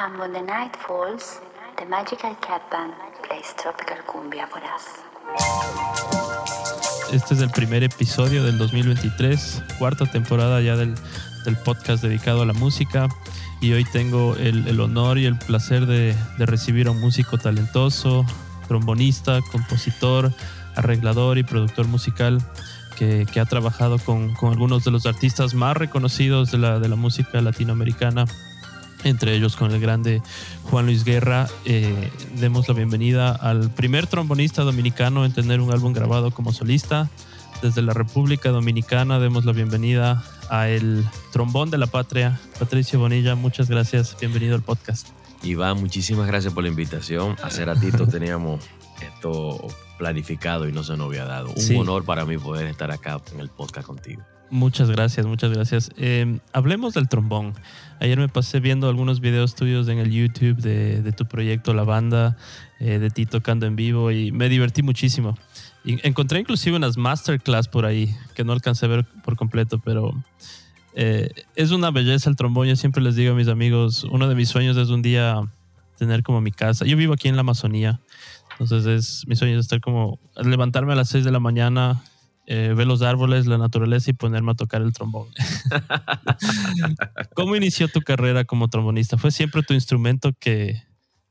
And when the night falls, the magical cat band plays tropical cumbia for us. Este es el primer episodio del 2023, cuarta temporada ya del, del podcast dedicado a la música. Y hoy tengo el, el honor y el placer de, de recibir a un músico talentoso, trombonista, compositor, arreglador y productor musical que, que ha trabajado con, con, algunos de los artistas más reconocidos de la, de la música latinoamericana, entre ellos con el grande Juan Luis Guerra. Eh, demos la bienvenida al primer trombonista dominicano en tener un álbum grabado como solista. Desde la República Dominicana demos la bienvenida a el trombón de la patria, Patricio Bonilla. Muchas gracias, bienvenido al podcast. Iván, muchísimas gracias por la invitación. Hace ratito teníamos esto planificado y no se nos había dado. Un Sí. honor para mí poder estar acá en el podcast contigo. Muchas gracias, muchas gracias. Eh, hablemos del trombón. Ayer me pasé viendo algunos videos tuyos en el YouTube de, tu proyecto La Banda, eh, de ti tocando en vivo y me divertí muchísimo. Encontré inclusive unas masterclass por ahí que no alcancé a ver por completo, pero eh, es una belleza el trombón. Yo siempre les digo a mis amigos, uno de mis sueños es un día tener como mi casa. Yo vivo aquí en la Amazonía, entonces es mi sueño es estar como levantarme a las 6 de la mañana, eh, ver los árboles, la naturaleza y ponerme a tocar el trombón. ¿Cómo inició tu carrera como trombonista? ¿Fue siempre tu instrumento que,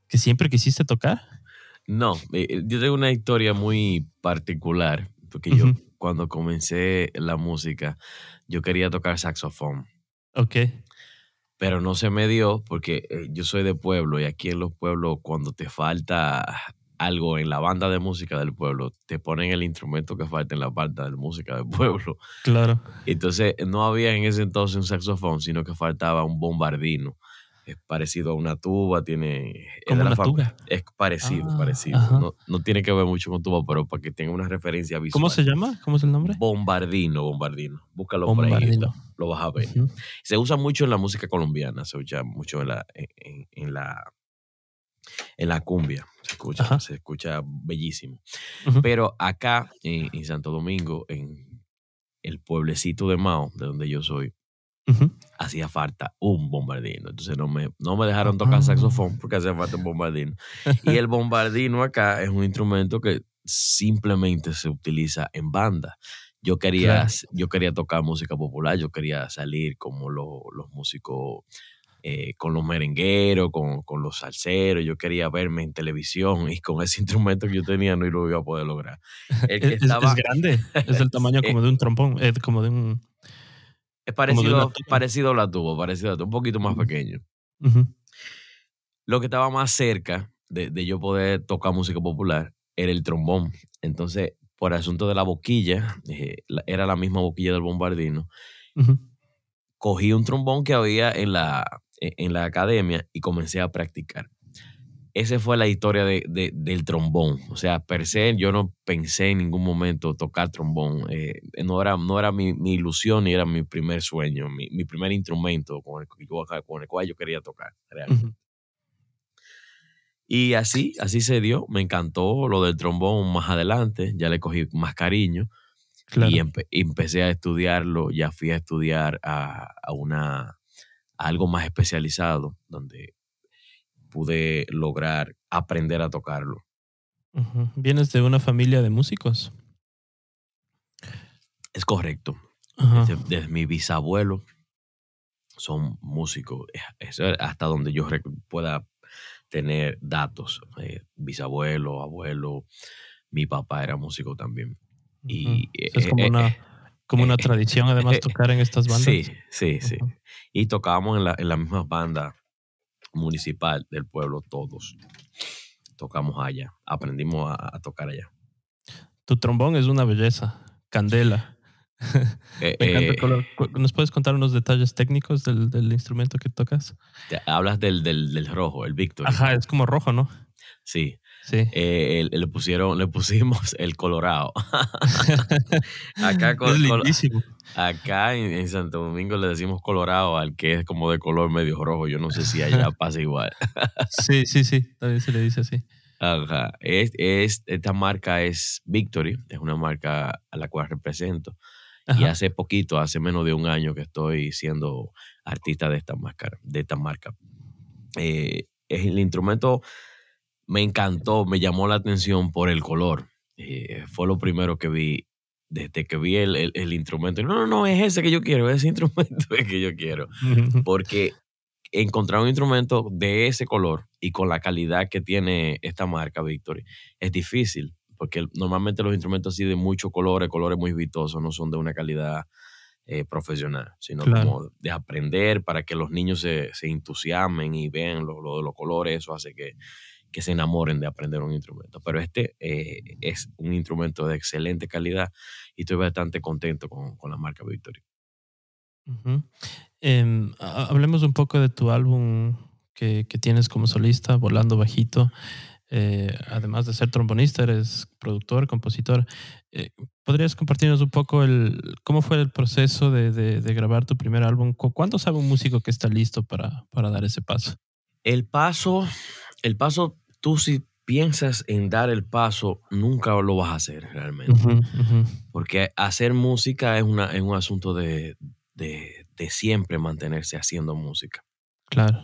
que siempre quisiste tocar? No, eh, yo tengo una historia muy particular, porque yo cuando comencé la música, yo quería tocar saxofón, Ok, pero no se me dio porque eh, yo soy de pueblo y aquí en los pueblos cuando te falta algo en la banda de música del pueblo, te ponen el instrumento que falta en la banda de música del pueblo. claro. Entonces no había en ese entonces un saxofón, sino que faltaba un bombardino. Es parecido a una tuba, tiene... es Como una tuba. Es parecido, Ah, parecido. No, no tiene que ver mucho con tuba, pero para que tenga una referencia visual. ¿Cómo se llama? ¿Cómo es el nombre? Bombardino, bombardino. Búscalo por ahí, Bombardino. lo, vas a ver. Se usa mucho en la música colombiana, se usa mucho en la, en, en- en la, en la cumbia. Se escucha, Ajá. se escucha bellísimo. Pero acá en, en Santo Domingo, en el pueblecito de Mao, de donde yo soy, hacía falta un bombardino. Entonces no me, no me dejaron tocar Ah. saxofón porque hacía falta un bombardino. Y el bombardino acá es un instrumento que simplemente se utiliza en banda. Yo quería, Claro. yo quería tocar música popular, yo quería salir como lo- los músicos, eh, con los merengueros, con, con los salseros, yo quería verme en televisión y con ese instrumento que yo tenía no lo iba a poder lograr. El que Es, es- estaba- es grande, es del tamaño como de un trombón, eh, como de un... es parecido, parecido a la tuba, parecido a la un poquito más pequeño. Lo que estaba más cerca de, de yo poder tocar música popular era el trombón. Entonces, por asunto de la boquilla, eh, la- era la misma boquilla del bombardino, cogí un trombón que había en la, en la academia y comencé a practicar. Esa fue la historia de, de- del trombón. O sea, per se, yo no pensé en ningún momento tocar trombón. Eh, no era, no era mi, mi ilusión ni era mi primer sueño, mi, mi primer instrumento con el, con el cual yo quería tocar. realmente. Ujú. Y así, así se dio. Me encantó lo del trombón más adelante. Ya le cogí más cariño. Claro. Y empe- empecé a estudiarlo. Ya fui a estudiar a, a una, a algo más especializado, donde pude lograr aprender a tocarlo. ¿Vienes de una familia de músicos? Es correcto. Desde, desde mi bisabuelo son músicos. Es hasta donde yo pueda tener datos. Eh, bisabuelo, abuelo, mi papá era músico también. y, Ujú. O sea, es eh, como eh, una, como una eh, tradición además eh, tocar en estas bandas. Sí, sí, sí. Y tocábamos en la, en la misma banda municipal del pueblo todos. Tocamos allá, aprendimos a, a tocar allá. Tu trombón es una belleza, candela. Eh, Me encanta el color. ¿Nos puedes contar unos detalles técnicos del, del instrumento que tocas? te- hablas del, del, del rojo, el Victory. Ajá, es como rojo, ¿no? Sí. Sí. Eh, le pusieron, le pusimos el colorado. acá, es col- col- lindísimo. acá en, en Santo Domingo le decimos colorado al que es como de color medio rojo. Yo no sé si allá pasa igual. Sí, sí, sí. También se le dice así. Ajá. Es, es- esta marca es Victory, es una marca a la cual represento. Y hace poquito, hace menos de un año que estoy siendo artista de esta máscara, de esta marca. Eh, el instrumento me encantó, me llamó la atención por el color. Eh, fue lo primero que vi desde que vi el, el, instrumento. No, no, no, es ese que yo quiero, ese instrumento es que yo quiero. Porque encontrar un instrumento de ese color y con la calidad que tiene esta marca, Victory, es difícil. Porque normalmente los instrumentos así de muchos colores, colores muy vistosos, no son de una calidad eh, profesional, sino como de aprender para que los niños se, se entusiasmen y vean lo, lo, de los colores. Eso hace que, que se enamoren de aprender un instrumento. Pero este eh, es un instrumento de excelente calidad y estoy bastante contento con, con la marca Victory. Em, hablemos un poco de tu álbum que, que tienes como solista, Volando Bajito. Eh, además de ser trombonista, eres productor, compositor. Eh, ¿Podrías compartirnos un poco el, cómo fue el proceso de, de, de, grabar tu primer álbum? ¿Cuándo sabe un músico que está listo para, para dar ese paso? El paso el paso, tú si piensas en dar el paso, nunca lo vas a hacer realmente. Porque hacer música es, una, es un asunto de, de, de, siempre mantenerse haciendo música. Claro.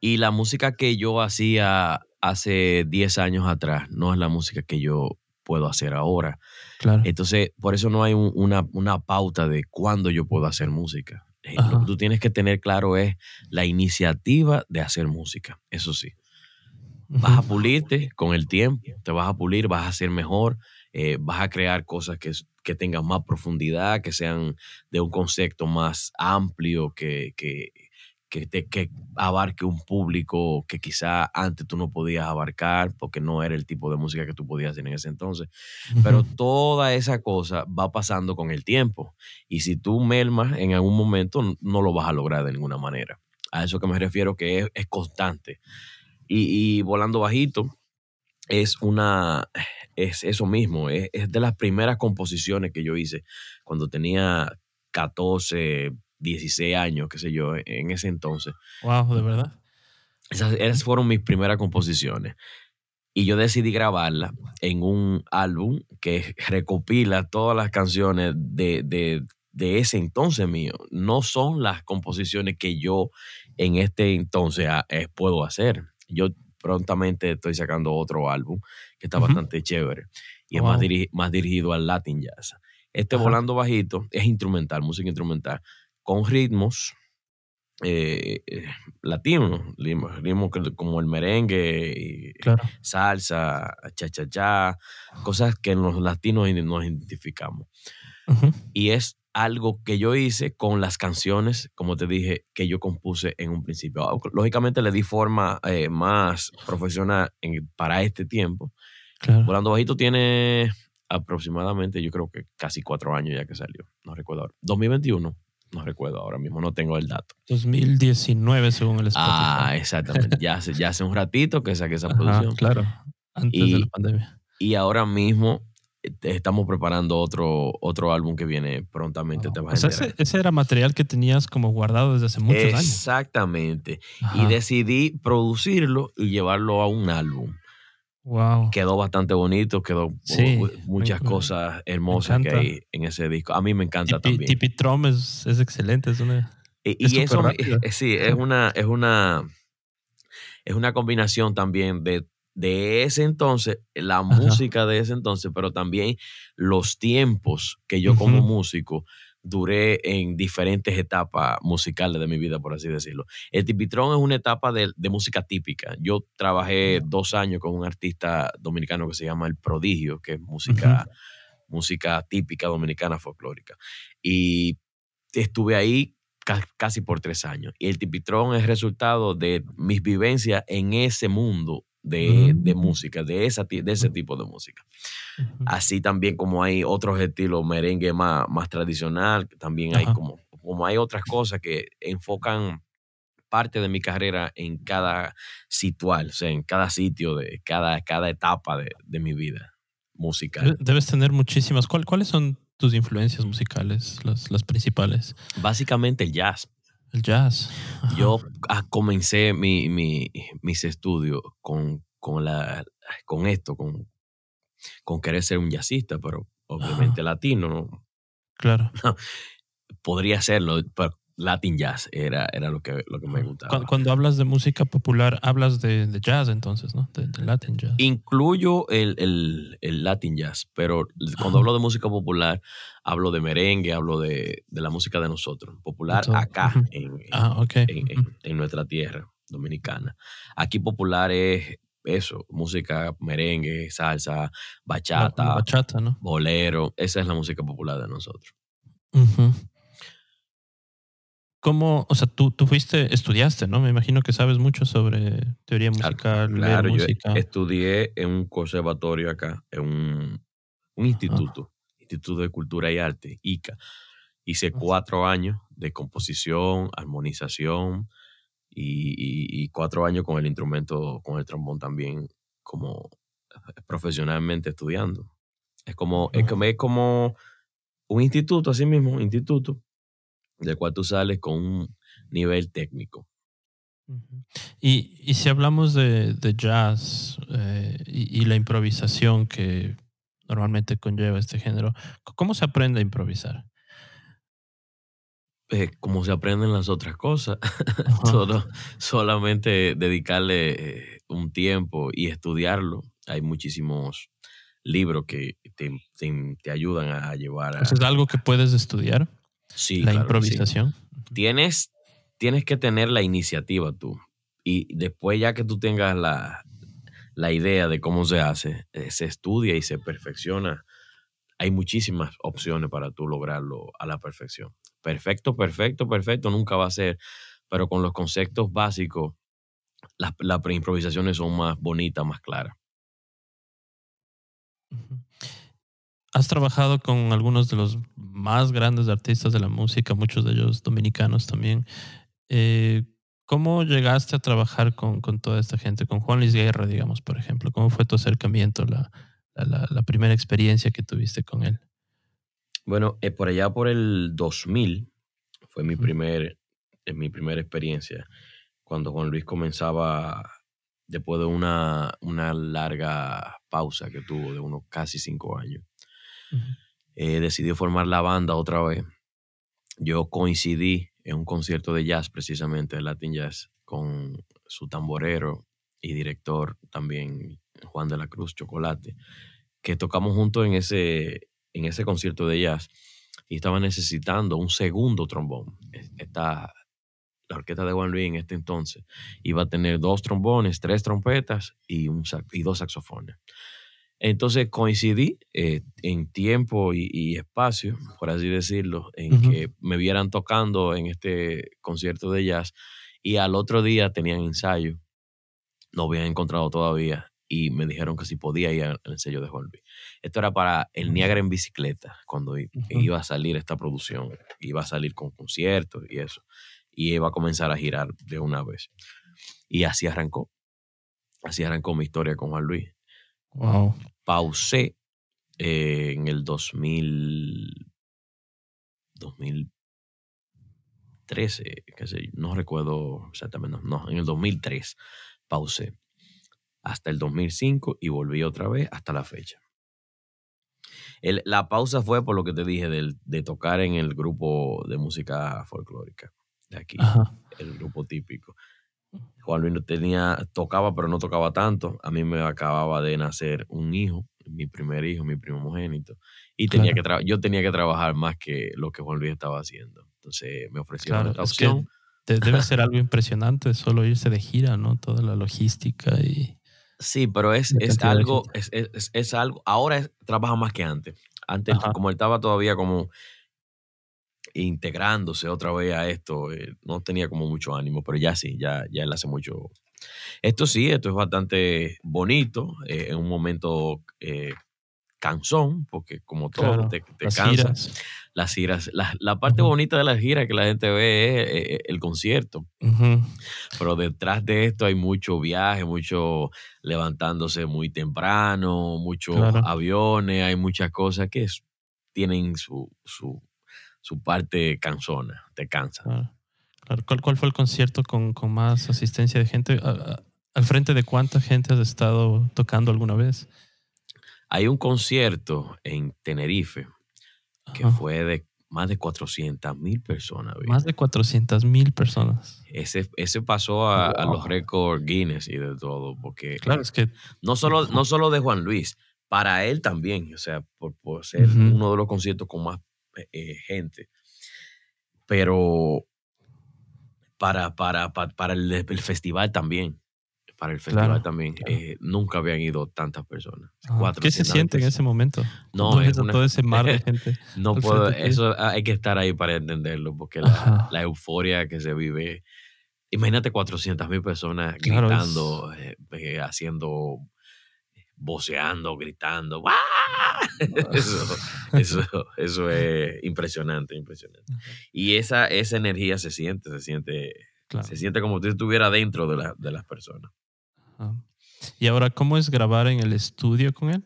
Y la música que yo hacía hace 10 años atrás no es la música que yo puedo hacer ahora. Claro. Entonces, por eso no hay una, una pauta de cuándo yo puedo hacer música. Eh, lo que tú tienes que tener claro es la iniciativa de hacer música, eso sí. Vas a pulirte con el tiempo, te vas a pulir, vas a ser mejor, eh, vas a crear cosas que, que, tengan más profundidad, que sean de un concepto más amplio, que, que, que, te, que abarque un público que quizá antes tú no podías abarcar porque no era el tipo de música que tú podías hacer en ese entonces. Pero toda esa cosa va pasando con el tiempo. Y si tú mermas en algún momento, no lo vas a lograr de ninguna manera. A eso que me refiero que es, es constante. Y, Volando Bajito es una, es eso mismo, es, de las primeras composiciones que yo hice cuando tenía 14, 16 años, qué sé yo, en ese entonces. Wow, de verdad. Esas, fueron mis primeras composiciones. Y yo decidí grabarla en un álbum que recopila todas las canciones de, de, de ese entonces mío. No son las composiciones que yo en este entonces ah, eh, puedo hacer yo prontamente estoy sacando otro álbum que está bastante chévere y es más, más, dirigido al Latin Jazz. Este Volando Bajito es instrumental, música instrumental, con ritmos eh, eh latinos, ritmos como el merengue, salsa, cha-cha-cha, cosas que los latinos nos identificamos. Y es algo que yo hice con las canciones, como te dije, que yo compuse en un principio. Lógicamente le di forma eh, más profesional para este tiempo. Volando Bajito tiene aproximadamente, yo creo que casi cuatro años ya que salió. No recuerdo ahora. 2021. No recuerdo ahora mismo, no tengo el dato. 2019 según el Spotify. Ah, exactamente. ya, hace, ya hace un ratito que saqué esa producción. Claro, antes de la pandemia. Y ahora mismo estamos preparando otro, otro álbum que viene prontamente. Te vas ese, ese, era material que tenías como guardado desde hace muchos años. Exactamente. Y decidí producirlo y llevarlo a un álbum. Wow. Quedó bastante bonito, quedó muchas cosas hermosas que hay en ese disco. A mí me encanta también. Tipi Trom es, es, excelente, es una. Y, y eso, sí, es una, es una, es una combinación también de de ese entonces, la música de ese entonces, pero también los tiempos que yo como músico duré en diferentes etapas musicales de mi vida, por así decirlo. El tipitrón es una etapa de, música típica. Yo trabajé dos años con un artista dominicano que se llama El Prodigio, que es música, música típica dominicana folclórica. Y estuve ahí casi por tres años. Y el tipitrón es resultado de mis vivencias en ese mundo de, de, música, de, esa, de ese tipo de música. Así también como hay otros estilos merengue más, más tradicional, también hay como, como hay otras cosas que enfocan parte de mi carrera en cada situal, o sea, en cada sitio, de cada, cada etapa de, de mi vida musical. Debes tener muchísimas. ¿Cuáles son tus influencias musicales, las, las principales? Básicamente el jazz. El jazz. Yo ah, comencé mi, mi, mis estudios con, con, la, con esto, con, con querer ser un jazzista, pero obviamente latino, ¿no? Claro. Podría serlo, pero Latin jazz era, era lo, que, lo que me gustaba. Cuando, cuando hablas de música popular, hablas de, de jazz entonces, ¿no? De, de Latin jazz. Incluyo el, el, el Latin jazz, pero cuando hablo de música popular, hablo de merengue, hablo de, de la música de nosotros, popular acá, en, en- Ah, en, nuestra tierra dominicana. Aquí popular es eso, música merengue, salsa, La- la bachata, bolero, esa es la música popular de nosotros. ¿Cómo, o sea, tú, tú fuiste, estudiaste, ¿no? Me imagino que sabes mucho sobre teoría musical, leer Claro, yo música. estudié en un conservatorio acá, en un, un instituto, Instituto de Cultura y Arte, ICA. Hice Ajá. cuatro años de composición, armonización y, y- y cuatro años con el instrumento, con el trombón también, como profesionalmente estudiando. Es como, es como, es como un instituto, así mismo, un instituto, del cual tú sales con un nivel técnico. Y, y si hablamos de, de jazz eh, y, y la improvisación que normalmente conlleva este género, ¿cómo se aprende a improvisar? eh, como se aprenden las otras cosas, solo, solamente dedicarle eh, un tiempo y estudiarlo. Hay muchísimos libros que te, te- te ayudan a llevar a... ¿Es algo que puedes estudiar? Sí, la claro que sí. improvisación. Tienes, tienes que tener la iniciativa tú. Y después ya que tú tengas la, la idea de cómo se hace, eh, se estudia y se perfecciona. Hay muchísimas opciones para tú lograrlo a la perfección. Perfecto, perfecto, perfecto, nunca va a ser, pero con los conceptos básicos, las, las preimprovisaciones son más bonitas, más claras. Has trabajado con algunos de los más grandes artistas de la música, muchos de ellos dominicanos también. Eh, ¿Cómo llegaste a trabajar con, con toda esta gente? Con Juan Luis Guerra, digamos, por ejemplo. ¿Cómo fue tu acercamiento, la, la- la- la primera experiencia que tuviste con él? Bueno, eh, por allá por el 2000 fue mi, primer, eh, mi primera experiencia, cuando Juan Luis comenzaba, después de una, una larga pausa que tuvo de unos casi cinco años, Ujú. eh, decidió formar la banda otra vez. Yo coincidí en un concierto de jazz, precisamente de Latin Jazz, con su tamborero y director también, Juan de la Cruz, Chocolate, que tocamos juntos en ese, en ese concierto de jazz y estaba necesitando un segundo trombón. Es- Esta, la orquesta de Juan Luis en este entonces iba a tener dos trombones, tres trompetas y, un, y dos saxofones. Entonces coincidí eh, en tiempo y, y espacio, por así decirlo, en que me vieran tocando en este concierto de jazz y al otro día tenían ensayo, no habían encontrado todavía y me dijeron que si podía ir al ensayo de Juan Luis. Esto era para el. Niagara en bicicleta, cuando iba a salir esta producción, iba a salir con conciertos y eso, y iba a comenzar a girar de una vez. Y así arrancó, así arrancó mi historia con Juan Luis Wow. pausé eh, en el 2000, 2013, qué sé no recuerdo exactamente, no, no, en el 2003 pausé hasta el 2005 y volví otra vez hasta la fecha. El- la pausa fue por lo que te dije del- de tocar en el grupo de música folclórica de aquí, Ajá. el grupo típico. Juan Luis no tenía, tocaba, pero no tocaba tanto. A mí me acababa de nacer un hijo, mi primer hijo, mi primogénito. Y tenía Claro. que yo tenía que trabajar más que lo que Juan Luis estaba haciendo. Entonces me ofrecieron Claro, esta es que opción. de- debe ser algo impresionante solo irse de gira, ¿no? Toda la logística y... Sí, pero es, es algo, es, es- algo, ahora trabaja más que antes. Antes, Ajá. como él estaba todavía como integrándose otra vez a esto, eh, no tenía como mucho ánimo, pero ya sí, ya, ya él hace mucho. Esto sí, esto es bastante bonito, eh, en un momento eh, cansón, porque como todo Claro, te, te las cansa. giras. Las giras, la, la parte bonita de las giras que la gente ve es el concierto, pero detrás de esto hay mucho viaje, mucho levantándose muy temprano, muchos Claro. aviones, hay muchas cosas que es- tienen su, su, su parte cansona, te cansa. Claro. Claro. ¿Cuál, cuál fue el concierto con, con más asistencia de gente? ¿A- a- ¿Al frente de cuánta gente has estado tocando alguna vez? Hay un concierto en Tenerife que Ajá. fue de más de 400 mil personas. Más de 400 mil personas. Ese, ese pasó a, a los Wow. récords Guinness y de todo, porque Claro, es que no solo, no solo de Juan Luis, para él también, o sea, por, por ser Ujú. uno de los conciertos con más eh, eh, gente. Pero para, para, para, para el, el festival también, para el festival Claro, también, claro. eh, nunca habían ido tantas personas. ah, ¿qué 400 se siente en ese momento? No, es una- todo ese mar de gente. No puedo, eso hay que estar ahí para entenderlo, porque la, euforia que se vive. Imagínate 400 mil personas Claro, gritando, eh, haciendo, voceando, gritando. Eso, eso, eso es impresionante, impresionante. Y esa, esa energía se siente, se siente, Claro. se siente como si estuviera dentro de, la- de las personas. Ajá. Y ahora, ¿cómo es grabar en el estudio con él?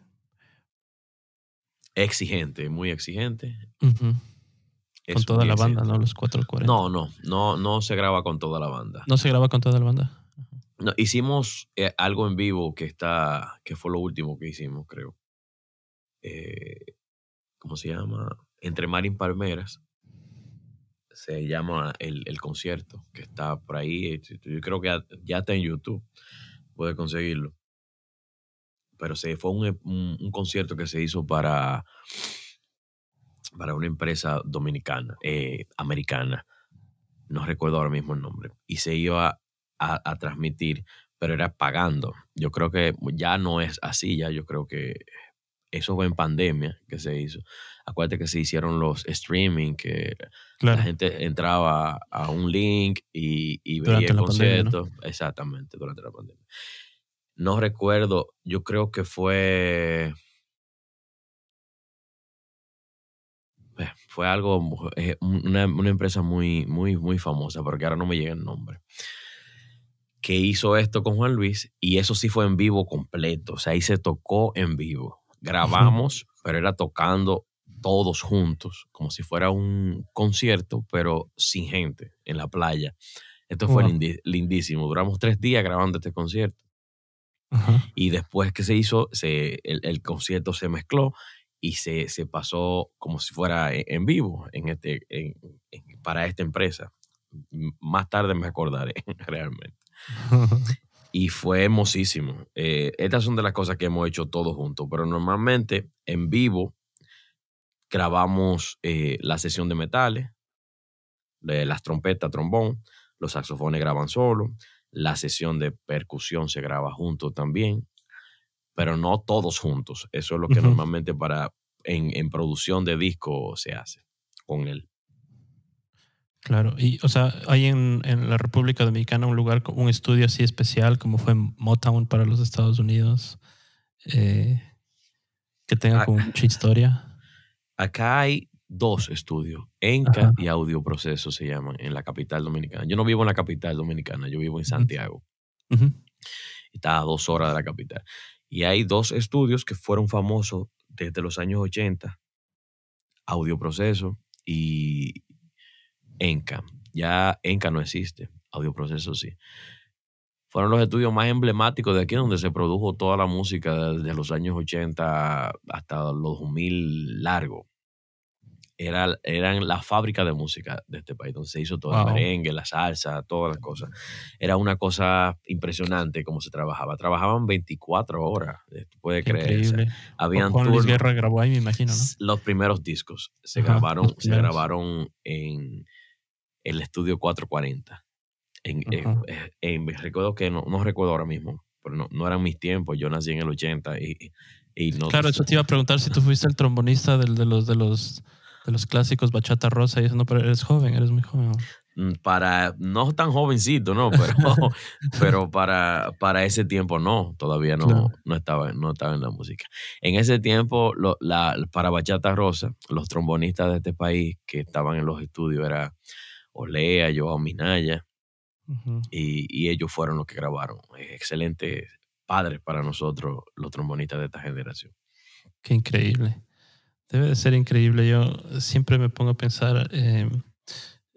Exigente, muy exigente. Con toda la banda. ¿no? Los 440. No, no, no, no se graba con toda la banda. ¿No se graba con toda la banda? No, hicimos eh, algo en vivo que está, que fue lo último que hicimos, creo. Eh, ¿Cómo se llama? Entre Marín Palmeras. Se llama el, el concierto, que está por ahí. eh, Yo creo que ya- está en YouTube. Puede conseguirlo. Pero se, fue un, un- concierto que se hizo para, para una empresa dominicana, americana. No recuerdo ahora mismo el nombre. Y se iba a, a transmitir, pero era pagando. Yo creo que ya no es así, ya yo creo que eso fue en pandemia que se hizo. Acuérdate que se hicieron los streaming, que Claro. la gente entraba a un link y, y veía el la pandemia, ¿no? concierto. Exactamente, durante la pandemia. No recuerdo, yo creo que fue... eh, Fue algo, eh, una, una empresa muy, muy, muy famosa, porque ahora no me llega el nombre, que hizo esto con Juan Luis y eso sí fue en vivo completo, o sea, ahí se tocó en vivo. Grabamos, pero era tocando todos juntos, como si fuera un concierto, pero sin gente, en la playa. Esto fue Wow. lindísimo. Duramos tres días grabando este concierto. Ajá. Y después que se hizo, se, el, el concierto se mezcló y se, se pasó como si fuera en, en vivo en este, en- en- para esta empresa. Más tarde me acordaré realmente. Y fue hermosísimo. Eh, estas son de las cosas que hemos hecho todos juntos, pero normalmente en vivo grabamos eh, la sesión de metales, de las trompetas, trombón, los saxofones graban solo, la sesión de percusión se graba junto también, pero no todos juntos. Eso es lo que normalmente para en, en producción de disco se hace con él. Claro, y o sea, hay en, en la República Dominicana un lugar, un estudio así especial como fue Motown para los Estados Unidos, eh, que tenga Ah. como mucha historia. Acá hay dos estudios, Enca Ajá. y Audio Proceso se llaman, en la capital dominicana. Yo no vivo en la capital dominicana, yo vivo en Santiago. Ujú. Está a dos horas de la capital. Y hay dos estudios que fueron famosos desde los años 80, Audio Proceso y Enca. Ya Enca no existe, Audio Proceso sí. Fueron los estudios más emblemáticos de aquí donde se produjo toda la música desde los años 80 hasta los 2000 largo. Era, eran la fábrica de música de este país, donde se hizo todo Wow. el merengue, la salsa, todas las cosas. Era una cosa impresionante cómo se trabajaba. Trabajaban 24 horas, eh, Qué creer. habían Juan Luis. Guerra grabó ahí, me imagino, Los primeros discos se Ajá, grabaron, se grabaron en el estudio 440. En, en- Ajá. eh, en- recuerdo que no, no recuerdo ahora mismo, pero no, no eran mis tiempos. Yo nací en el 80 y, y no. Claro, eso te iba a preguntar si tú fuiste el trombonista del- de, los, de, los, de los clásicos Bachata Rosa y eso, no, pero eres joven, eres muy joven. Mm, Para, no tan jovencito, ¿no? Pero, pero para, para ese tiempo no, todavía no, Claro. no, estaba, no estaba en la música. En ese tiempo, lo- la, para Bachata Rosa, los trombonistas de este país que estaban en los estudios era Olea, Joao Minaya, Ujú. y, y ellos fueron los que grabaron. Eh, Excelentes padres para nosotros, los trombonistas de esta generación. Qué increíble. Debe de ser increíble. Yo siempre me pongo a pensar, eh,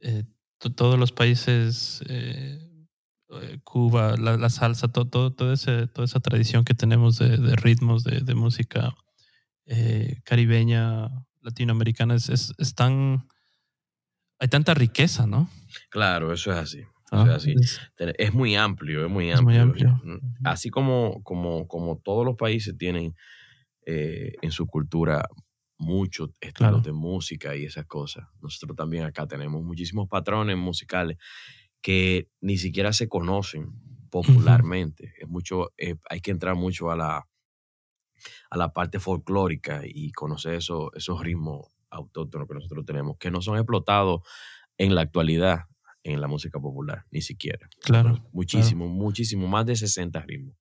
eh, to- todos los países, eh, eh, Cuba, la, la salsa, todo, todo, todo ese, toda esa tradición que tenemos de, de ritmos, de, de música eh, caribeña, latinoamericana, es, es, es tan, hay tanta riqueza, ¿no? Claro, eso es así. Ah, eso es así. es- Ten- Es muy amplio, es muy Es amplio. muy amplio. Mm, Así como, como, como todos los países tienen eh, en su cultura muchos estilos Claro. de música y esas cosas, nosotros también acá tenemos muchísimos patrones musicales que ni siquiera se conocen popularmente. Es mucho, eh, hay que entrar mucho a la, a la parte folclórica y conocer eso- esos ritmos autóctonos que nosotros tenemos, que no son explotados en la actualidad en la música popular, ni siquiera. Claro, Muchísimo, muchísimo, más de 60 ritmos.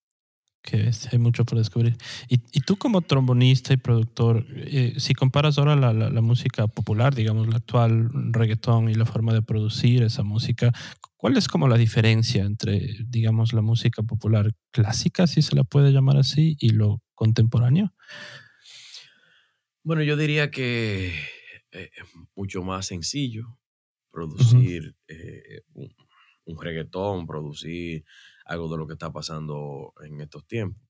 que hay mucho por descubrir. Y, y tú como trombonista y productor, eh, si comparas ahora la, la- la música popular, digamos, la actual reggaetón y la forma de producir esa música, ¿cuál es como la diferencia entre, digamos, la música popular clásica, si se la puede llamar así, y lo contemporáneo? Bueno, yo diría que eh, es mucho más sencillo producir eh, un, un reggaetón, producir algo de lo que está pasando en estos tiempos.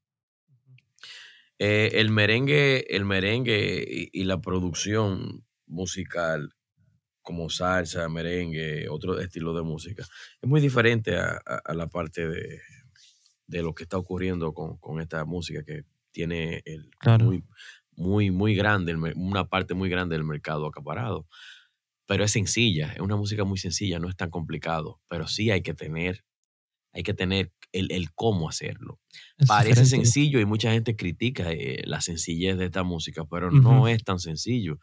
Eh, el merengue, el merengue y, y la producción musical como salsa, merengue, otro estilo de música, es muy diferente a, a- a la parte de, de lo que está ocurriendo con, con esta música que tiene el Claro. muy, muy, muy grande, una parte muy grande del mercado acaparado. Pero es sencilla, es una música muy sencilla, no es tan complicado, pero sí hay que tener, hay que tener el, el cómo hacerlo. Es Parece diferente. sencillo y mucha gente critica eh, la sencillez de esta música, pero no es tan sencillo.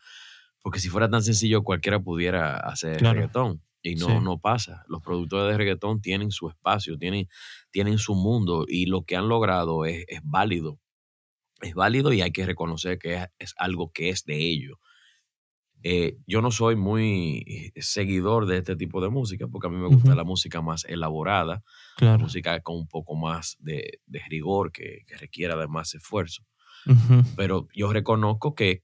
Porque si fuera tan sencillo, cualquiera pudiera hacer Claro. reggaetón. Y no, Sí. no pasa. Los productores de reggaetón tienen su espacio, tienen, tienen su mundo y lo que han logrado es, es válido. Es válido y hay que reconocer que es, es algo que es de ellos. Eh, yo no soy muy seguidor de este tipo de música porque a mí me gusta la música más elaborada, Claro. música con un poco más de, de rigor, que, que requiera de más esfuerzo. Pero yo reconozco que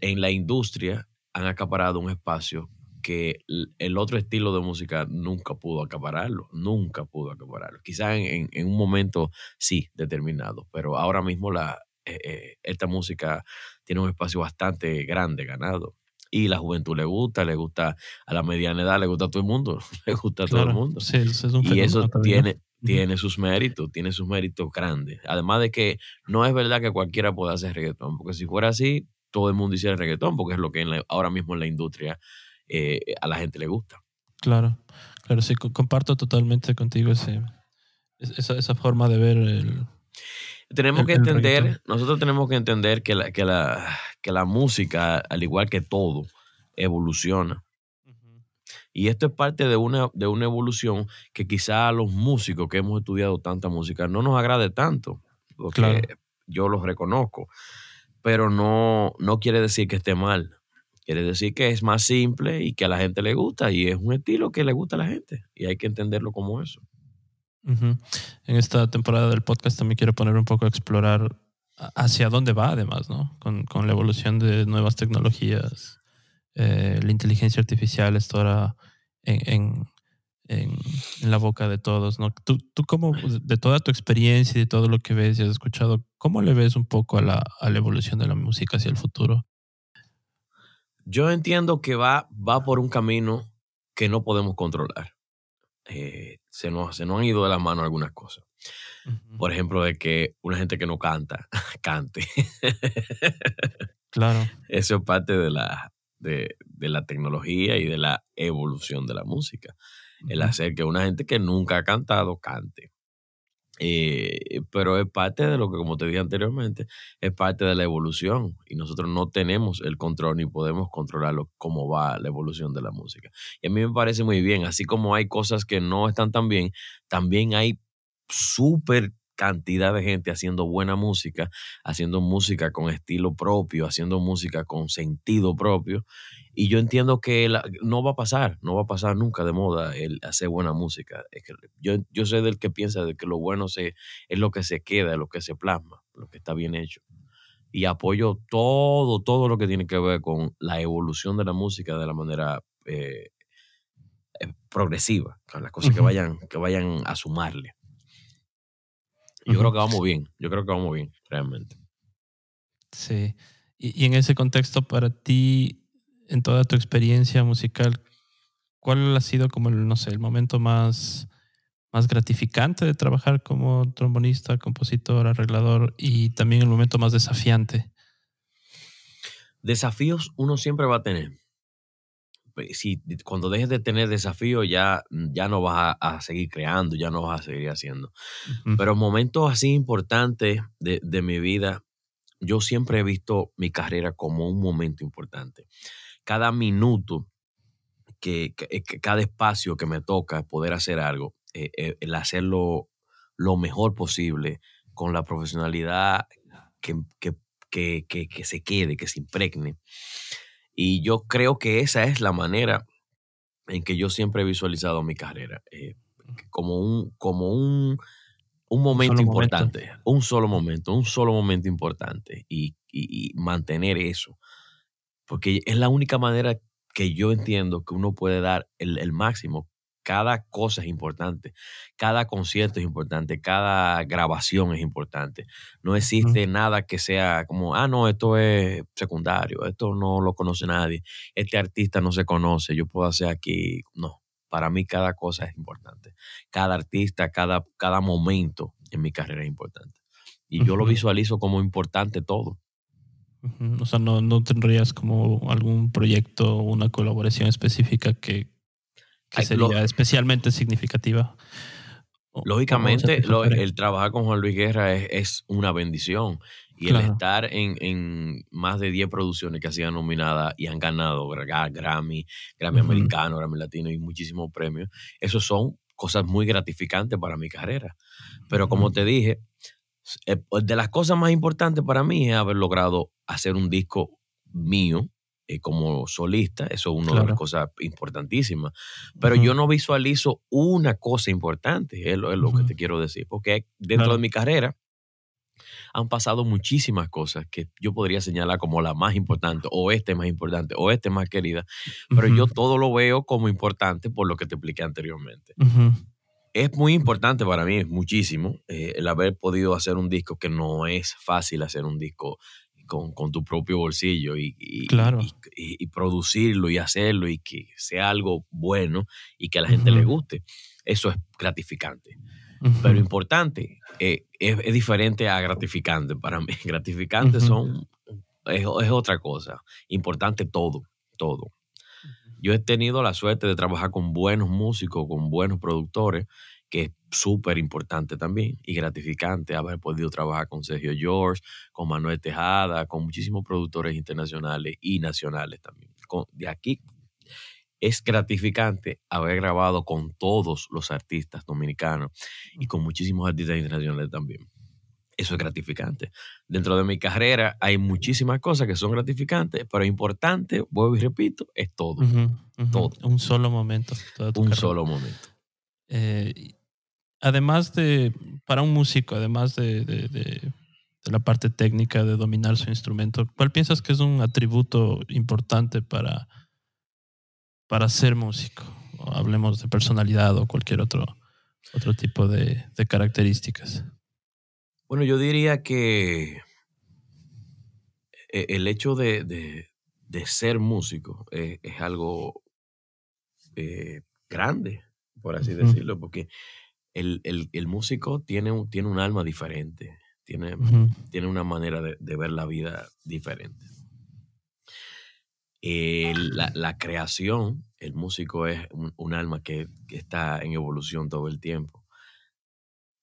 en la industria han acaparado un espacio que el otro estilo de música nunca pudo acapararlo, nunca pudo acapararlo. Quizás en, en- en un momento sí, determinado, pero ahora mismo la, eh, eh, esta música tiene un espacio bastante grande ganado. Y la juventud le gusta, le gusta a la mediana edad, le gusta a todo el mundo, le gusta a todo el mundo. Sí, es, es un Y eso tiene, tiene sus méritos, tiene sus méritos grandes. Además de que no es verdad que cualquiera pueda hacer reggaetón, porque si fuera así, todo el mundo hiciera reggaetón, porque es lo que en la- ahora mismo en la industria eh, a la gente le gusta. Claro, claro, sí, co- comparto totalmente contigo ese, es- esa, esa forma de ver el... Tenemos El- que entender, nosotros tenemos que entender que la, que, la, que la música, al igual que todo, evoluciona. Y esto es parte de una, de una evolución que quizá a los músicos que hemos estudiado tanta música no nos agrade tanto, porque Claro. yo los reconozco, pero no, no quiere decir que esté mal. Quiere decir que es más simple y que a la gente le gusta y es un estilo que le gusta a la gente y hay que entenderlo como eso. En esta temporada del podcast también quiero poner un poco a explorar hacia dónde va además, ¿no? Con, con la evolución de nuevas tecnologías, eh, la inteligencia artificial está ahora en, en, la boca de todos, ¿no? Tú, tú cómo, de toda tu experiencia y de todo lo que ves y has escuchado, ¿cómo le ves un poco a la, a la evolución de la música hacia el futuro? Yo entiendo que va, va por un camino que no podemos controlar. Eh, se, nos, se nos han ido de las manos algunas cosas. Por ejemplo, de que una gente que no canta, cante. Claro, Eso es parte de la, de, de la tecnología y de la evolución de la música. El hacer que una gente que nunca ha cantado cante. Eh, pero es parte de lo que, como te dije anteriormente, es parte de la evolución y nosotros no tenemos el control ni podemos controlarlo cómo va la evolución de la música. Y a mí me parece muy bien, así como hay cosas que no están tan bien, también hay súper cantidad de gente haciendo buena música, haciendo música con estilo propio, haciendo música con sentido propio. Y yo entiendo que la- no va a pasar, no va a pasar nunca de moda el hacer buena música. Es que yo, yo soy del que piensa de que lo bueno se, es lo que se queda, lo que se plasma, lo que está bien hecho. Y apoyo todo, todo lo que tiene que ver con la evolución de la música de la manera eh, eh, progresiva, con las cosas que vayan, que vayan a sumarle. Yo creo que vamos bien, yo creo que vamos bien, realmente. Sí. Y, y en ese contexto, para ti, en toda tu experiencia musical, ¿cuál ha sido como el, no sé, el momento más, más gratificante de trabajar como trombonista, compositor, arreglador y también el momento más desafiante? Desafíos uno siempre va a tener. Si cuando dejes de tener desafíos ya, ya no vas a, seguir creando, ya no vas a seguir haciendo. Pero momentos así importantes de, de mi vida, yo siempre he visto mi carrera como un momento importante. Cada minuto que, eh, cada espacio que me toca poder hacer algo, eh, eh, el hacerlo lo mejor posible, con la profesionalidad que, que, se quede, que se impregne. Y yo creo que esa es la manera en que yo siempre he visualizado mi carrera, como un, como un, un momento importante, un solo momento, un solo momento importante y, y, mantener eso, porque es la única manera que yo entiendo que uno puede dar el, máximo. Cada cosa es importante, cada concierto es importante, cada grabación es importante. No existe nada que sea como, ah, no, esto es secundario, esto no lo conoce nadie, este artista no se conoce, yo puedo hacer aquí. No, para mí cada cosa es importante. Cada artista, cada, cada momento en mi carrera es importante. Y yo lo visualizo como importante todo. O sea, no, no tendrías como algún proyecto o una colaboración específica que, sería especialmente significativa. Lógicamente, el trabajar con Juan Luis Guerra es, una bendición. Y el estar en, más de 10 producciones que han sido nominadas y han ganado Grammy, Grammy americano, Grammy latino y muchísimos premios, eso son cosas muy gratificantes para mi carrera. Pero como te dije, eh, de las cosas más importantes para mí es haber logrado hacer un disco mío eh, como solista. Eso es una de las cosas importantísimas. Pero yo no visualizo una cosa importante, es lo, que te quiero decir. Porque dentro de mi carrera han pasado muchísimas cosas que yo podría señalar como la más importante, o este más importante, o este más querida. Pero yo todo lo veo como importante por lo que te expliqué anteriormente es muy importante para mí, muchísimo, eh, el haber podido hacer un disco que no es fácil hacer un disco con, tu propio bolsillo y, y, producirlo y hacerlo y que sea algo bueno y que a la gente le guste. Eso es gratificante. Pero importante, eh, es, diferente a gratificante para mí. Gratificante son, es, es otra cosa. Importante todo, todo. Yo he tenido la suerte de trabajar con buenos músicos, con buenos productores, que es súper importante también y gratificante haber podido trabajar con Sergio George, con Manuel Tejada, con muchísimos productores internacionales y nacionales también. de aquí es gratificante haber grabado con todos los artistas dominicanos y con muchísimos artistas internacionales también. Eso es gratificante. Dentro de mi carrera hay muchísimas cosas que son gratificantes, pero importante, vuelvo y repito, es todo. todo. Un solo momento. Un solo momento. Eh, además de, para un músico, además de, de, la parte técnica de dominar su instrumento, ¿cuál piensas que es un atributo importante para, para ser músico? hablemos de personalidad o cualquier otro, otro tipo de, características. Bueno, yo diría que e, el hecho de, ser músico es, algo eh, grande, por así decirlo, porque el, músico tiene un, tiene un alma diferente, tiene, tiene una manera de, ver la vida diferente. la, creación, el músico es un, alma que, está en evolución todo el tiempo.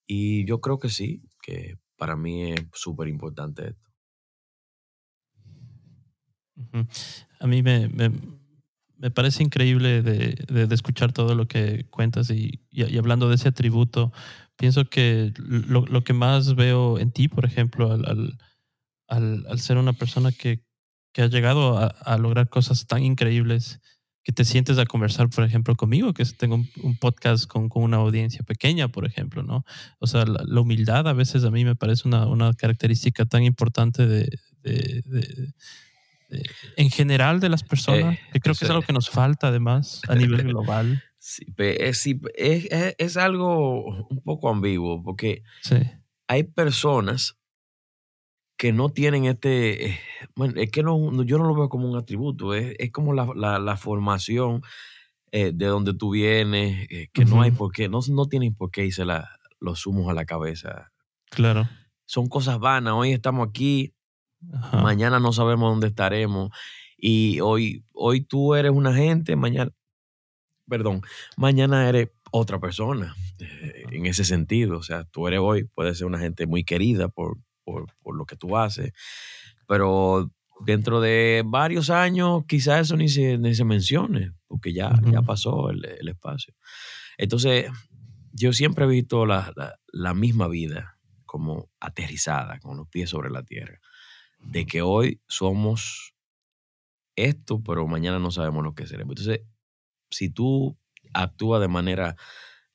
Y yo creo que sí, que para mí es súper importante esto. A mí me, me parece increíble de, de, escuchar todo lo que cuentas y, y, hablando de ese atributo, pienso que lo, lo, que más veo en ti, por ejemplo, al, al, al, ser una persona que, que ha llegado a, a, lograr cosas tan increíbles, que te sientes a conversar, por ejemplo, conmigo, que tengo un, podcast con, con, una audiencia pequeña, por ejemplo, ¿no? O sea, la, humildad a veces a mí me parece una, una característica tan importante de, de en general de las personas, que creo que es algo que nos falta además a nivel global. Sí, es, es, algo un poco ambiguo porque hay personas que no tienen este, eh, bueno, es que no, yo no lo veo como un atributo, es, como la, formación eh, de donde tú vienes, eh, que no hay por qué, no, no tienen por qué irse la- los humos a la cabeza. Claro. Son cosas vanas. Hoy estamos aquí, Ajá. mañana no sabemos dónde estaremos. Y hoy, hoy tú eres una gente, mañana, perdón, mañana eres otra persona eh, en ese sentido. O sea, tú eres hoy, puedes ser una gente muy querida por, por, por lo que tú haces, pero dentro de varios años quizás eso ni se, ni se mencione, porque ya, ya pasó el, el espacio. Entonces, yo siempre he visto la, la- la misma vida como aterrizada, con los pies sobre la tierra, de que hoy somos esto, pero mañana no sabemos lo que seremos. Entonces, si tú actúas de manera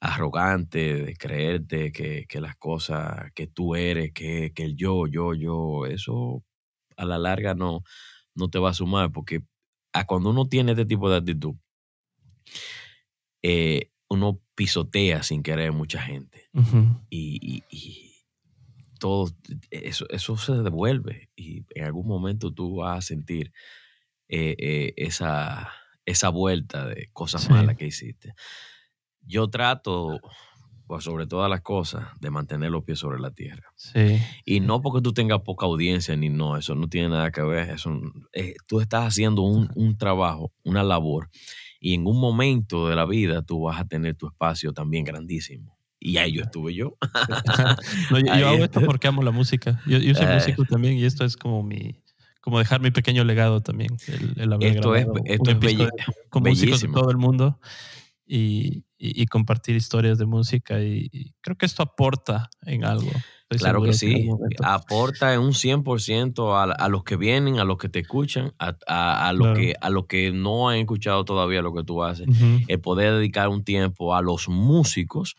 arrogante, de creerte que, que las cosas que tú eres, que, que el yo, yo, yo, eso a la larga no, no te va a sumar, porque a cuando uno tiene este tipo de actitud, eh, uno pisotea sin querer mucha gente Ujú. y, y- y todo eso, eso se devuelve y en algún momento tú vas a sentir eh, eh, esa, esa vuelta de cosas Sí. malas que hiciste. Yo trato, pues, sobre todas las cosas, de mantener los pies sobre la tierra. Sí. Y no porque tú tengas poca audiencia ni no, eso no tiene nada que ver. Eso, eh, tú estás haciendo un, un trabajo, una labor, y en un momento de la vida tú vas a tener tu espacio también grandísimo. Y ahí yo estuve yo. No, yo, yo hago esto porque amo la música. Yo, yo soy Eh. músico también y esto es como mi como dejar mi pequeño legado también. El, el haber Esto es- esto es episodio con músicos de todo el mundo y, y- y compartir historias de música y, y creo que esto aporta en algo. Estoy Claro que sí. Aporta en un 100% a, a los que vienen, a los que te escuchan, a, a, a los Claro. que, a los que no han escuchado todavía lo que tú haces. Ujú. el poder dedicar un tiempo a los músicos.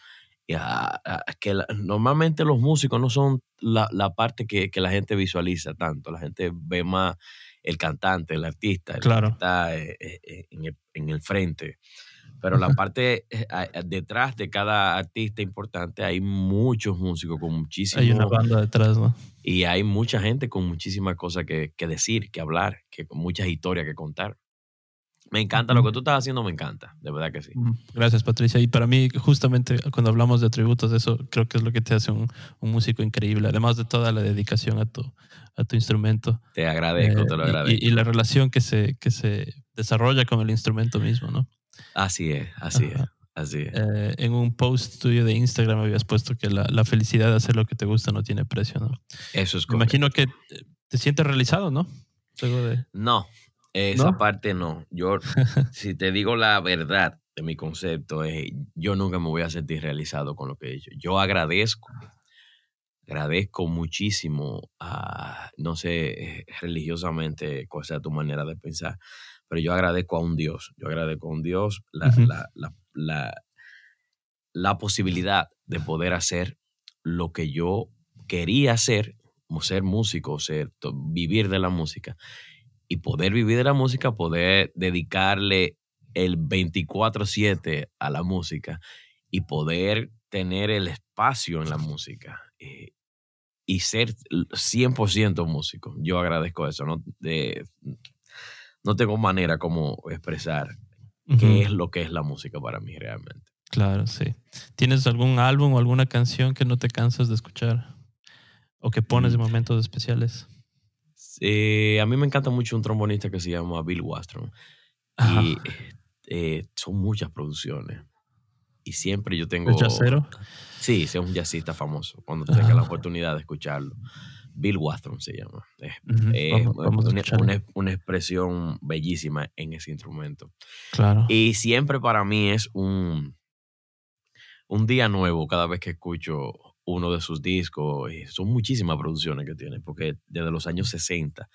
Que la- normalmente los músicos no son la, la parte que, que la gente visualiza tanto. La gente ve más el cantante, el artista, el Claro. que está eh, eh, en, el, en el frente. Pero la parte eh, detrás de cada artista importante hay muchos músicos con muchísimo Hay una banda detrás, ¿no? y hay mucha gente con muchísimas cosas que, que decir, que hablar, que con muchas historias que contar. Me encanta lo que tú estás haciendo, me encanta, de verdad que sí. Gracias, Patricia. Y para mí, justamente cuando hablamos de atributos, eso creo que es lo que te hace un, un músico increíble, además de toda la dedicación a tu, a tu instrumento. Te agradezco, Eh, te lo y- agradezco. Y, y la relación que se, que se desarrolla con el instrumento mismo, ¿no? así es, así es, así es. Eh, en un post tuyo de Instagram habías puesto que la, la felicidad de hacer lo que te gusta no tiene precio, ¿no? Eso es Me correcto. imagino que te sientes realizado, ¿no? Luego de... No, esa ¿No? parte no. Yo, si te digo la verdad de mi concepto, es, yo nunca me voy a sentir realizado con lo que he hecho. Yo agradezco, agradezco muchísimo, a, no sé religiosamente cuál sea tu manera de pensar, pero yo agradezco a un Dios. Yo agradezco a un Dios la, la, la, la, la posibilidad de poder hacer lo que yo quería hacer, ser músico, ser, vivir de la música y poder vivir de la música, poder dedicarle el 24/7 a la música y poder tener el espacio en la música eh, y ser 100% músico. Yo agradezco eso, ¿no? De- no tengo manera como expresar qué es lo que es la música para mí realmente. Claro, sí. ¿Tienes algún álbum o alguna canción que no te cansas de escuchar? ¿O que pones en Mm. momentos especiales? Eh, a mí me encanta mucho un trombonista que se llama Bill Wastron. Ajá. Y eh, son muchas producciones. Y siempre yo tengo... ¿Es jazzero? Sí, es un jazzista famoso. Cuando tenga la Ah. oportunidad de escucharlo. Bill Wastron se llama. Vamos- vamos una, escucharlo. una- una expresión bellísima en ese instrumento. Claro. Y siempre para mí es un, un día nuevo cada vez que escucho uno de sus discos. Y son muchísimas producciones que tiene, porque desde los años 60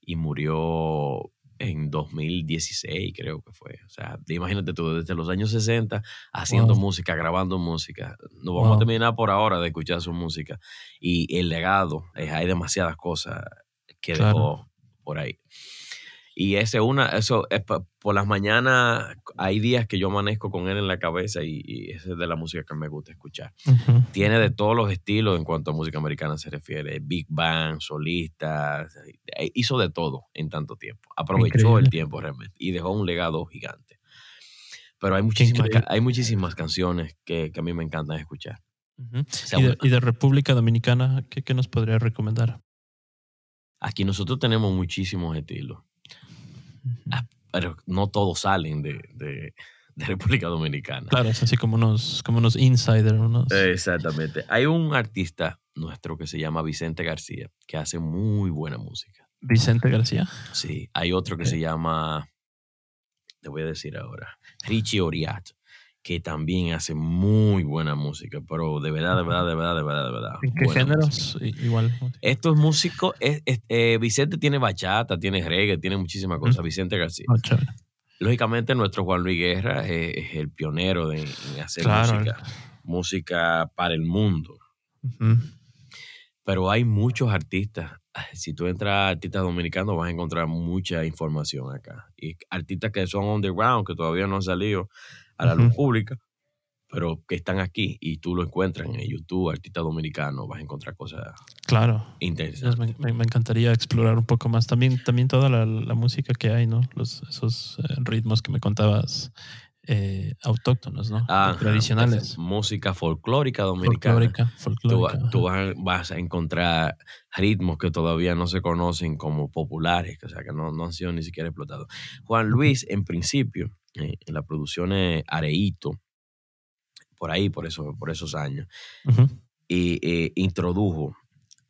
y murió en 2016, creo que fue. O sea, imagínate tú, desde los años 60 haciendo Wow. música, grabando música. No vamos Wow. a terminar por ahora de escuchar su música. Y el legado, eh, hay demasiadas cosas que Claro. dejó por ahí. Y ese una, eso es por las mañanas, hay días que yo amanezco con él en la cabeza y, y ese es de la música que me gusta escuchar. Tiene de todos los estilos en cuanto a música americana se refiere. Big band, solistas, eh, hizo de todo en tanto tiempo. Aprovechó Increíble. el tiempo realmente y dejó un legado gigante. Pero hay muchísimas, increíble. hay muchísimas canciones que, que a mí me encantan escuchar. Y, de, una- y de República Dominicana, ¿qué, qué nos podría recomendar? Aquí nosotros tenemos muchísimos estilos. Ah, pero no todos salen de, de- de República Dominicana. Claro, es así como unos, como unos insider, unos. Exactamente. Hay un artista nuestro que se llama Vicente García, que hace muy buena música. Vicente García. Sí, hay otro que se llama, te voy a decir ahora, Richie Oriat, que también hace muy buena música, pero de verdad, de verdad, de verdad, de verdad, de verdad. ¿En qué géneros? música. Igual. Estos músicos, es- es- eh, Vicente tiene bachata, tiene reggae, tiene muchísimas cosas, Vicente García. Oh. Lógicamente, nuestro Juan Luis Guerra es, es el pionero de, en hacer Claro. música, música para el mundo. Pero hay muchos artistas. Si tú entras a artistas dominicanos, vas a encontrar mucha información acá. Y artistas que son underground, que todavía no han salido a la luz pública, pero que están aquí y tú lo encuentras en YouTube, artistas dominicanos, vas a encontrar cosas Claro. interesantes. Me, me- me encantaría explorar un poco más. También, también toda la, la música que hay, ¿no? Los, esos eh, ritmos que me contabas eh, autóctonos, ¿no? Ah, Tradicionales. Música folclórica dominicana. Folclórica. Folclórica. tú vas, a- vas a encontrar ritmos que todavía no se conocen como populares, o sea, que no, no han sido ni siquiera explotados. Juan Luis, en principio, eh, en la producción de Areito, por ahí, por, eso, por esos años, y, eh, introdujo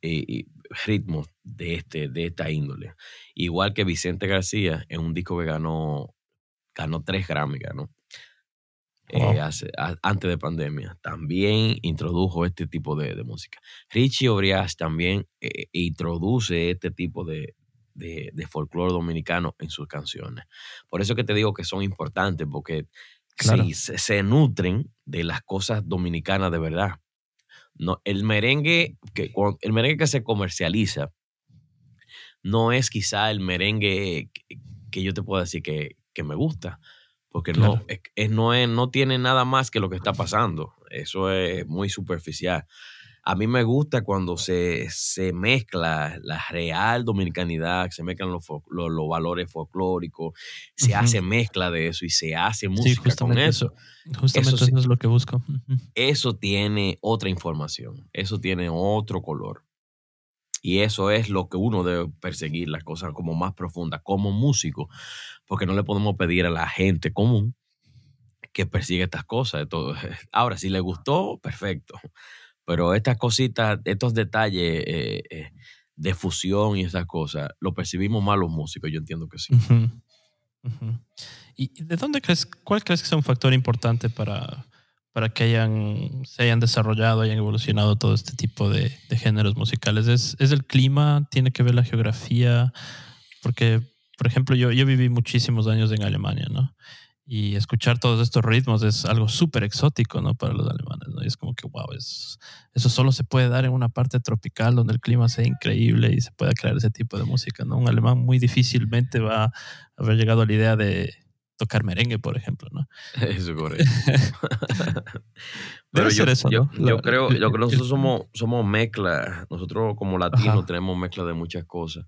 eh, ritmos de, este, de esta índole. Igual que Vicente García, en un disco que ganó, ganó tres Grammy, ganó. Eh, hace- a- antes de pandemia, también introdujo este tipo de, de música. Richie Orias también eh, introduce este tipo de, de, de folclore dominicano en sus canciones. Por eso que te digo que son importantes, porque Claro. sí, se, se nutren de las cosas dominicanas de verdad. No, el merengue que el merengue que se comercializa no es quizá el merengue que, que yo te puedo decir que, que me gusta, porque no, es, es- no, es- no tiene nada más que lo que está pasando. Eso es muy superficial. A mí me gusta cuando se, se mezcla la real dominicanidad, se mezclan los, los, los valores folclóricos, se hace mezcla de eso y se hace Sí, música con justamente eso. Justamente Eso eso, sí. es lo que busco. Eso tiene otra información, eso tiene otro color. Y eso es lo que uno debe perseguir, las cosas como más profundas, como músico, porque no le podemos pedir a la gente común que persiga estas cosas. Esto- Ahora, si le gustó, perfecto. Pero estas cositas, estos detalles eh, eh, de fusión y esas cosas, lo percibimos más los músicos, yo entiendo que sí. Ujú. Ujú. ¿Y de dónde crees, cuál crees que sea un factor importante para, para que hayan, se hayan desarrollado, hayan evolucionado todo este tipo de, de géneros musicales? ¿Es, ¿Es el clima? ¿Tiene que ver la geografía? Porque, por ejemplo, yo, yo viví muchísimos años en Alemania, ¿no? Y escuchar todos estos ritmos es algo súper exótico, ¿no? Para los alemanes, ¿no? Y es como que, wow, es, eso solo se puede dar en una parte tropical donde el clima sea increíble y se pueda crear ese tipo de música, ¿no? Un alemán muy difícilmente va a haber llegado a la idea de tocar merengue, por ejemplo, ¿no? Eso es correcto. Pero yo, eso, yo, ¿no? yo creo, yo creo que nosotros somos, somos mezcla. Nosotros como latinos Ajá. tenemos mezcla de muchas cosas.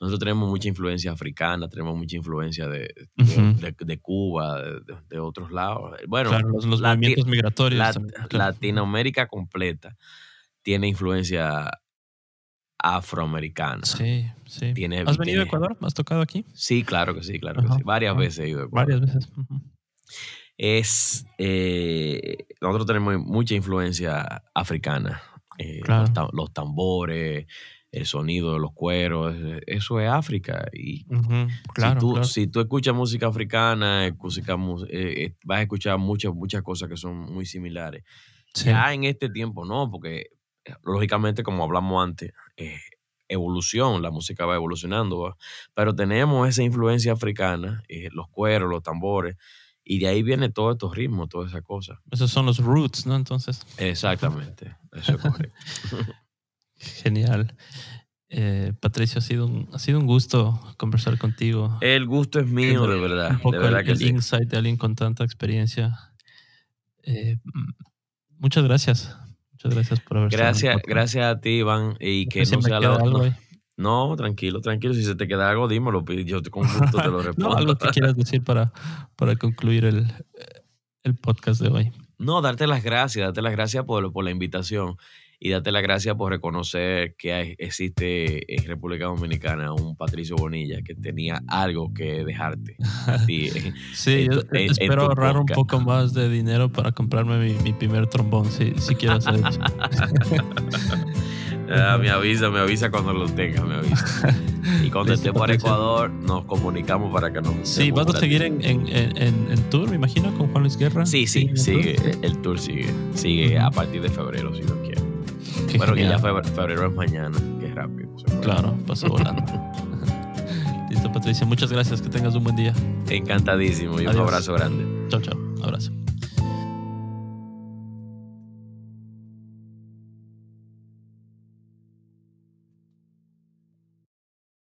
Nosotros tenemos mucha influencia africana, tenemos mucha influencia de, de, Ujú. de- de Cuba, de, otros lados. Bueno, claro, los, los Lati- movimientos migratorios. claro. Latinoamérica completa tiene influencia afroamericana. Sí, sí. Tiene- ¿Has venido a tiene- Ecuador? ¿Has tocado aquí? Sí, claro que sí, claro que sí. Varias ajá. veces he ido a Ecuador. Varias veces. Es eh, nosotros tenemos mucha influencia africana. Eh, Claro. los, ta- los tambores, el sonido de los cueros, eh, eso es África. Y Ujú, Claro, si, tú, claro. si tú escuchas música africana, música, eh, eh, vas a escuchar muchas, muchas cosas que son muy similares. Sí. Ya en este tiempo no, porque lógicamente, como hablamos antes, eh, evolución, la música va evolucionando, ¿va? pero tenemos esa influencia africana, eh, los cueros, los tambores, y de ahí viene todos estos ritmos, todas esas cosas. Esos son los roots, ¿no? Entonces, Exactamente, eso es correcto. genial. Eh, Patricio, ha sido, un, ha sido un gusto conversar contigo. El gusto es mío, de verdad, un poco de verdad el, que el sí. insight de alguien con tanta experiencia. Eh, mm, muchas gracias. Muchas gracias por haber Gracias, gracias a ti, Iván, y No que no me sea la, algo no- ahí. No, tranquilo, tranquilo. Si se te queda algo, dímelo. Yo con gusto te lo respondo. no, algo que quieras decir para, para concluir el, el podcast de hoy. No, darte las gracias, darte las gracias por, por la invitación y darte las gracias por reconocer que existe en República Dominicana un Patricio Bonilla que tenía algo que dejarte. Sí, sí yo espero ahorrar un poco más de dinero para comprarme mi, mi primer trombón, si, si quiero hacer eso. Ah, me avisa, me avisa cuando lo tenga, me avisa. Y cuando esté por Ecuador, nos comunicamos para que nos. Sí, ¿vas a seguir en, en, en, tour, me imagino, con Juan Luis Guerra? Sí, sí, sigue. El tour sigue. Sigue a partir de febrero, si lo quiere. Bueno, que ya febrero es mañana, que es rápido. Claro, pasó volando. Listo, Patricia, muchas gracias. Que tengas un buen día. Encantadísimo y un abrazo grande. Chao, chao. Abrazo.